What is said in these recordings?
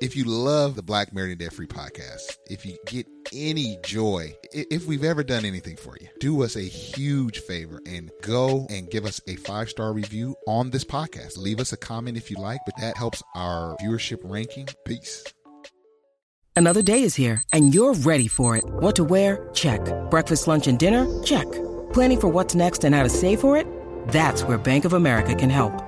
If you love the Black Married and Debt Free podcast, if you get any joy, if we've ever done anything for you, do us a huge favor and go and give us a five star review on this podcast. Leave us a comment if you like, but that helps our viewership ranking. Peace. Another day is here and you're ready for it. What to wear? Check. Breakfast, lunch, and dinner? Check. Planning for what's next and how to save for it? That's where Bank of America can help.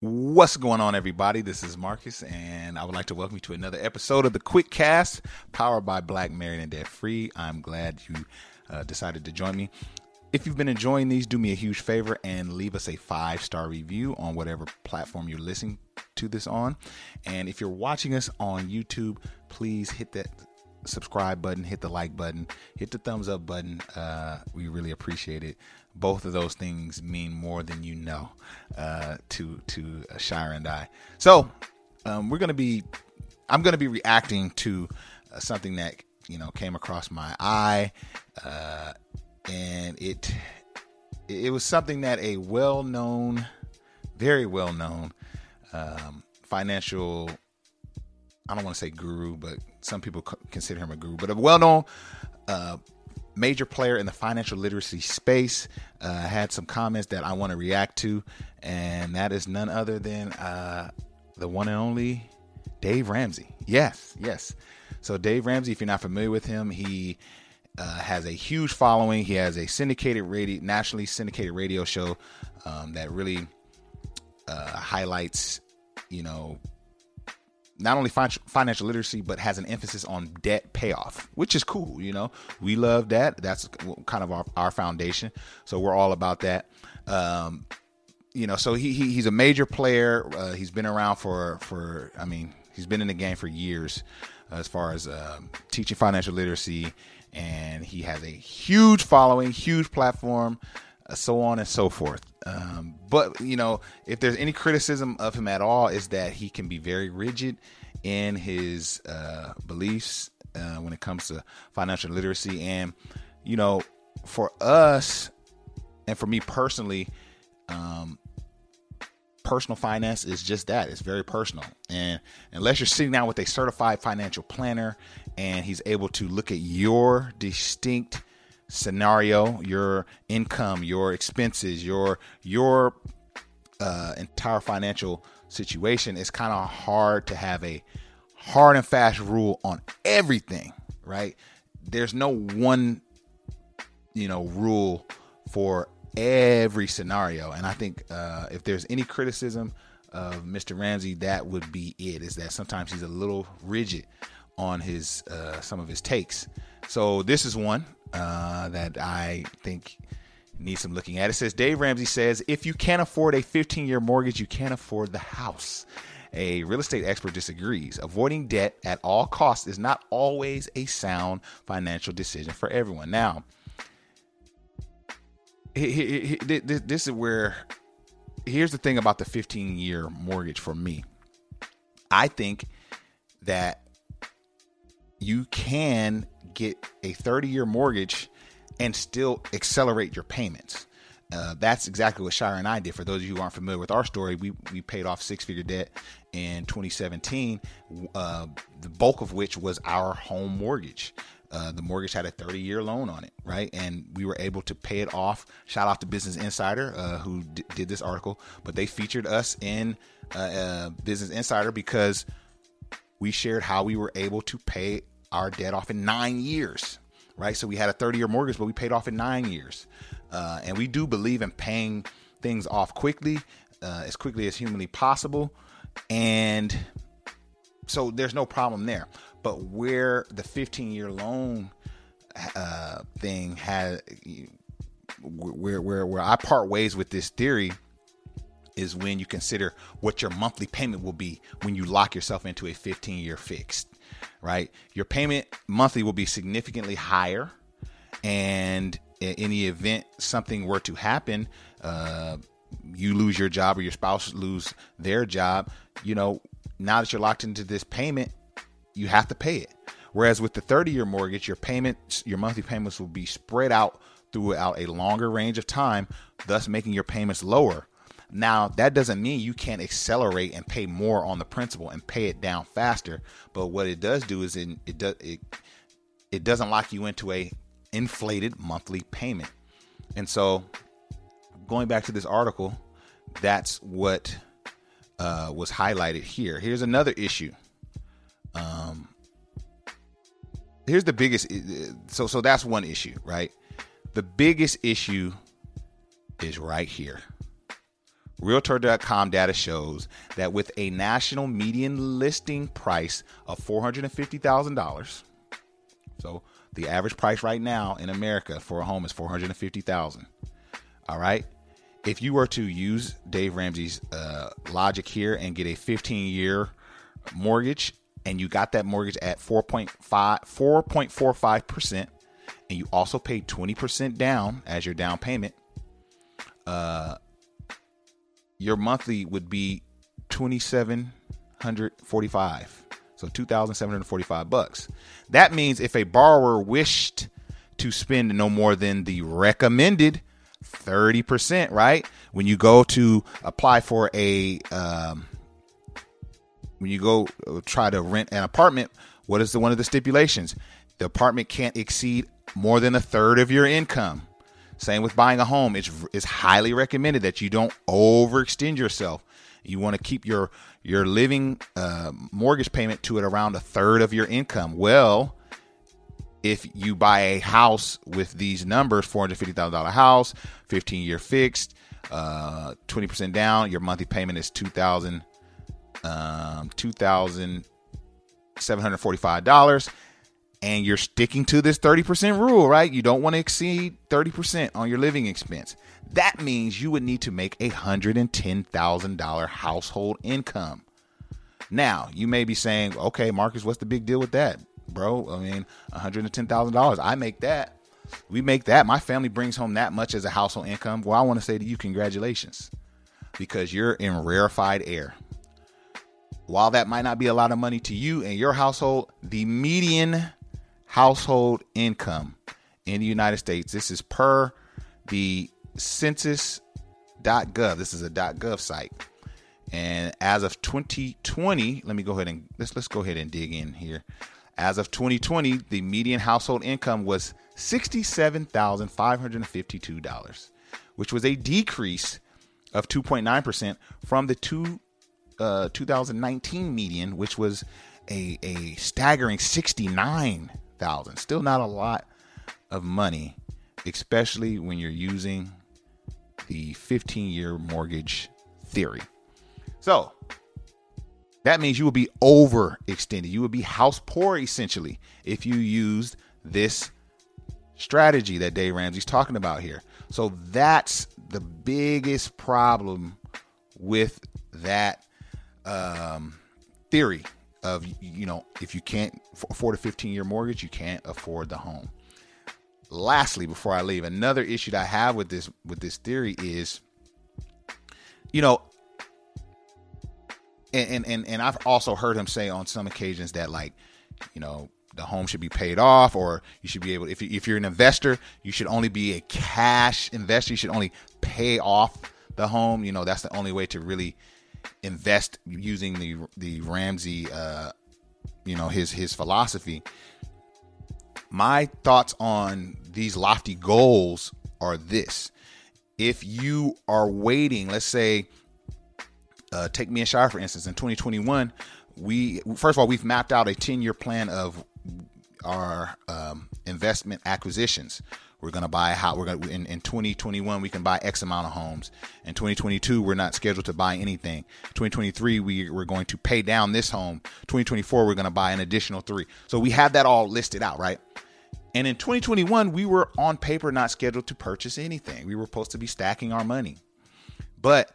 What's going on, everybody? This is Marcus, and I would like to welcome you to another episode of the Quick Cast, powered by Black Married and Debt Free. I'm glad you uh, decided to join me. If you've been enjoying these, do me a huge favor and leave us a five star review on whatever platform you're listening to this on. And if you're watching us on YouTube, please hit that subscribe button, hit the like button, hit the thumbs up button. Uh, we really appreciate it. Both of those things mean more than you know uh, to to Shire and I. So um, we're gonna be, I'm gonna be reacting to uh, something that you know came across my eye, uh, and it it was something that a well known, very well known um, financial I don't want to say guru, but some people consider him a guru, but a well known uh, major player in the financial literacy space uh, had some comments that I want to react to, and that is none other than uh, the one and only Dave Ramsey. Yes, yes. So, Dave Ramsey, if you're not familiar with him, he uh, has a huge following. He has a syndicated radio, nationally syndicated radio show um, that really uh, highlights, you know, not only financial literacy but has an emphasis on debt payoff which is cool you know? We love that. That's kind of our, our foundation. So we're all about that. Um, you know so he, he he's a major player. Uh, he's been around for for i mean he's been in the game for years uh, as far as uh, teaching financial literacy. And he has a huge following huge platform so on and so forth. Um, but you know, if there's any criticism of him at all, is that he can be very rigid in his uh, beliefs uh, when it comes to financial literacy. And you know, for us, and for me personally, um, personal finance is just that it's very personal and unless you're sitting down with a certified financial planner and he's able to look at your distinct scenario, your income, your expenses, your your uh, entire financial situation, it's kind of hard to have a hard and fast rule on everything, right? There's no one, you know, rule for every scenario, and I think uh, if there's any criticism of Mr. Ramsey, that would be it. Is that sometimes he's a little rigid on his uh, some of his takes. So this is one uh, that I think needs some looking at. It says Dave Ramsey says if you can't afford a 15 year mortgage, you can't afford the house. A real estate expert disagrees. Avoiding debt at all costs is not always a sound financial decision for everyone. Now, this is where here's the thing about the 15 year mortgage for me. I think that you can get a 30 year mortgage and still accelerate your payments. Uh, that's exactly what Shire and I did. For those of you who aren't familiar with our story, we, we paid off six figure debt in 2017, uh, the bulk of which was our home mortgage. Uh, the mortgage had a 30 year loan on it, right? And we were able to pay it off. Shout out to Business Insider, uh, who d- did this article, but they featured us in uh, uh, Business Insider because we shared how we were able to pay our debt off in nine years, right? So we had a 30 year mortgage, but we paid off in nine years. Uh, and we do believe in paying things off quickly, uh, as quickly as humanly possible. And so there's no problem there. But where the 15 year loan uh, thing had, where, where, where I part ways with this theory is when you consider what your monthly payment will be when you lock yourself into a 15 year fixed, right? Your payment monthly will be significantly higher. And in the event something were to happen, uh, you lose your job or your spouse lose their job, you know, now that you're locked into this payment, you have to pay it. Whereas with the 30 year mortgage, your payments, your monthly payments will be spread out throughout a longer range of time, thus making your payments lower. Now, that doesn't mean you can't accelerate and pay more on the principal and pay it down faster. But what it does do is it, it does it it doesn't lock you into a inflated monthly payment. And so, going back to this article, that's what uh, was highlighted here. Here's another issue. Um, here's the biggest. So, so that's one issue, right? The biggest issue is right here. Realtor.com data shows that with a national median listing price of $450,000, so the average price right now in America for a home is 450,000. All right? If you were to use Dave Ramsey's uh, logic here and get a 15-year mortgage and you got that mortgage at 4.5 4.45% and you also paid 20% down as your down payment, uh your monthly would be 2745 so 2745 bucks. That means if a borrower wished to spend no more than the recommended 30% right? When you go to apply for a um, when you go uh, try to rent an apartment what is the one of the stipulations? The apartment can't exceed more than a third of your income same with buying a home. It's, it's highly recommended that you don't overextend yourself. You want to keep your your living uh, mortgage payment to it around a third of your income. Well, if you buy a house with these numbers, four hundred fifty thousand dollar house, fifteen year fixed, uh, twenty uh, percent down, your monthly payment is two thousand um, two thousand seven hundred forty five dollars and you're sticking to this 30% rule, right? You don't want to exceed 30% on your living expense. That means you would need to make a $110,000 household income. Now, you may be saying, okay, Marcus, what's the big deal with that? Bro, I mean, $110,000. I make that. We make that. My family brings home that much as a household income. Well, I want to say to you, congratulations, because you're in rarefied air. While that might not be a lot of money to you and your household, the median household income in the United States. This is per the census.gov. This is a .gov site. And as of 2020, let me go ahead and let's let's go ahead and dig in here. As of 2020, the median household income was $67,552, which was a decrease of 2.9% from the two, uh, 2019 median, which was a, a staggering 69 thousand. Still not a lot of money, especially when you're using the 15 year mortgage theory. So that means you will be overextended. You will be house poor essentially if you used this strategy that Dave Ramsey's talking about here. So that's the biggest problem with that um, theory of you know if you can't afford a 15 year mortgage you can't afford the home. Lastly before i leave another issue that i have with this with this theory is you know and and and i've also heard him say on some occasions that like you know the home should be paid off or you should be able if, if you're an investor you should only be a cash investor. You should only pay off the home. You know that's the only way to really invest using the the Ramsey, uh, you know, his his philosophy. My thoughts on these lofty goals are this: if you are waiting, let's say, uh, take me and Shire for instance, in 2021, we first of all we've mapped out a 10 year plan of our um, investment acquisitions. We're going to buy a house. We're going to, in, in 2021, we can buy X amount of homes. In 2022, we're not scheduled to buy anything. 2023, we, we're going to pay down this home. 2024, we're going to buy an additional three. So we have that all listed out, right? And in 2021, we were on paper not scheduled to purchase anything. We were supposed to be stacking our money. But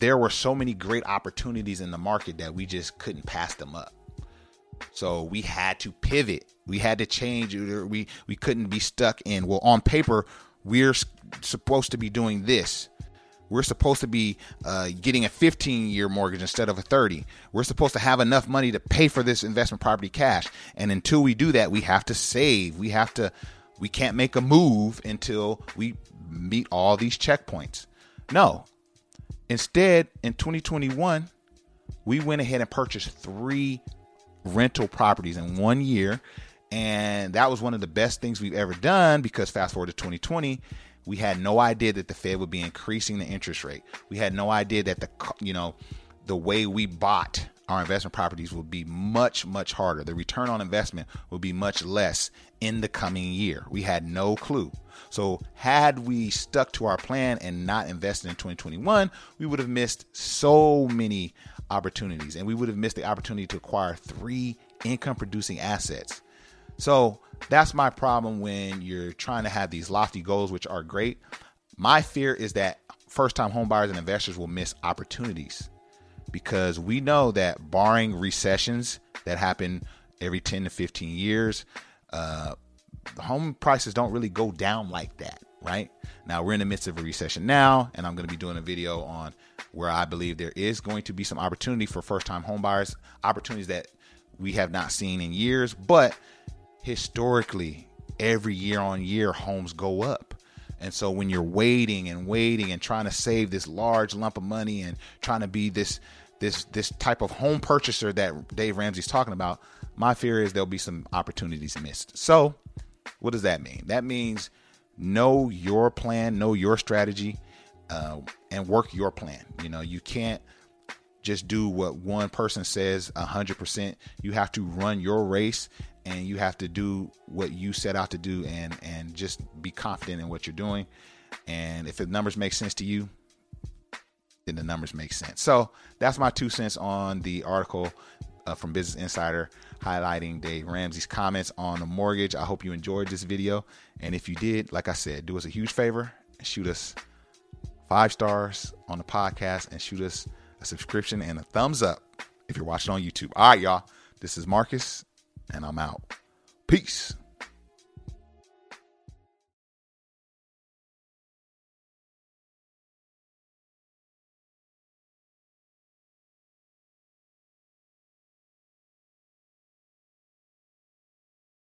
there were so many great opportunities in the market that we just couldn't pass them up. So we had to pivot. We had to change. We we couldn't be stuck in. Well, on paper, we're supposed to be doing this. We're supposed to be uh, getting a 15 year mortgage instead of a 30. We're supposed to have enough money to pay for this investment property cash. And until we do that, we have to save. We have to. We can't make a move until we meet all these checkpoints. No. Instead, in 2021, we went ahead and purchased three rental properties in one year. And that was one of the best things we've ever done because fast forward to 2020, we had no idea that the Fed would be increasing the interest rate. We had no idea that the you know the way we bought our investment properties would be much much harder. The return on investment would be much less in the coming year. We had no clue. So had we stuck to our plan and not invested in 2021, we would have missed so many opportunities, and we would have missed the opportunity to acquire three income producing assets. So that's my problem when you're trying to have these lofty goals, which are great. My fear is that first time homebuyers and investors will miss opportunities because we know that barring recessions that happen every 10 to 15 years, uh, home prices don't really go down like that, right? Now we're in the midst of a recession now, and I'm going to be doing a video on where I believe there is going to be some opportunity for first time homebuyers, opportunities that we have not seen in years. But historically, every year on year, homes go up. And so when you're waiting and waiting and trying to save this large lump of money and trying to be this this this type of home purchaser that Dave Ramsey's talking about, my fear is there'll be some opportunities missed. So, what does that mean? That means know your plan, know your strategy, uh, and work your plan. You know, you can't just do what one person says 100%. You have to run your race and you have to do what you set out to do and and just be confident in what you're doing. And if the numbers make sense to you, then the numbers make sense. So that's my two cents on the article uh, from Business Insider highlighting Dave Ramsey's comments on the mortgage. I hope you enjoyed this video. And if you did, like I said, do us a huge favor and shoot us five stars on the podcast and shoot us a subscription and a thumbs up if you're watching on YouTube. All right, y'all. This is Marcus, and I'm out. Peace.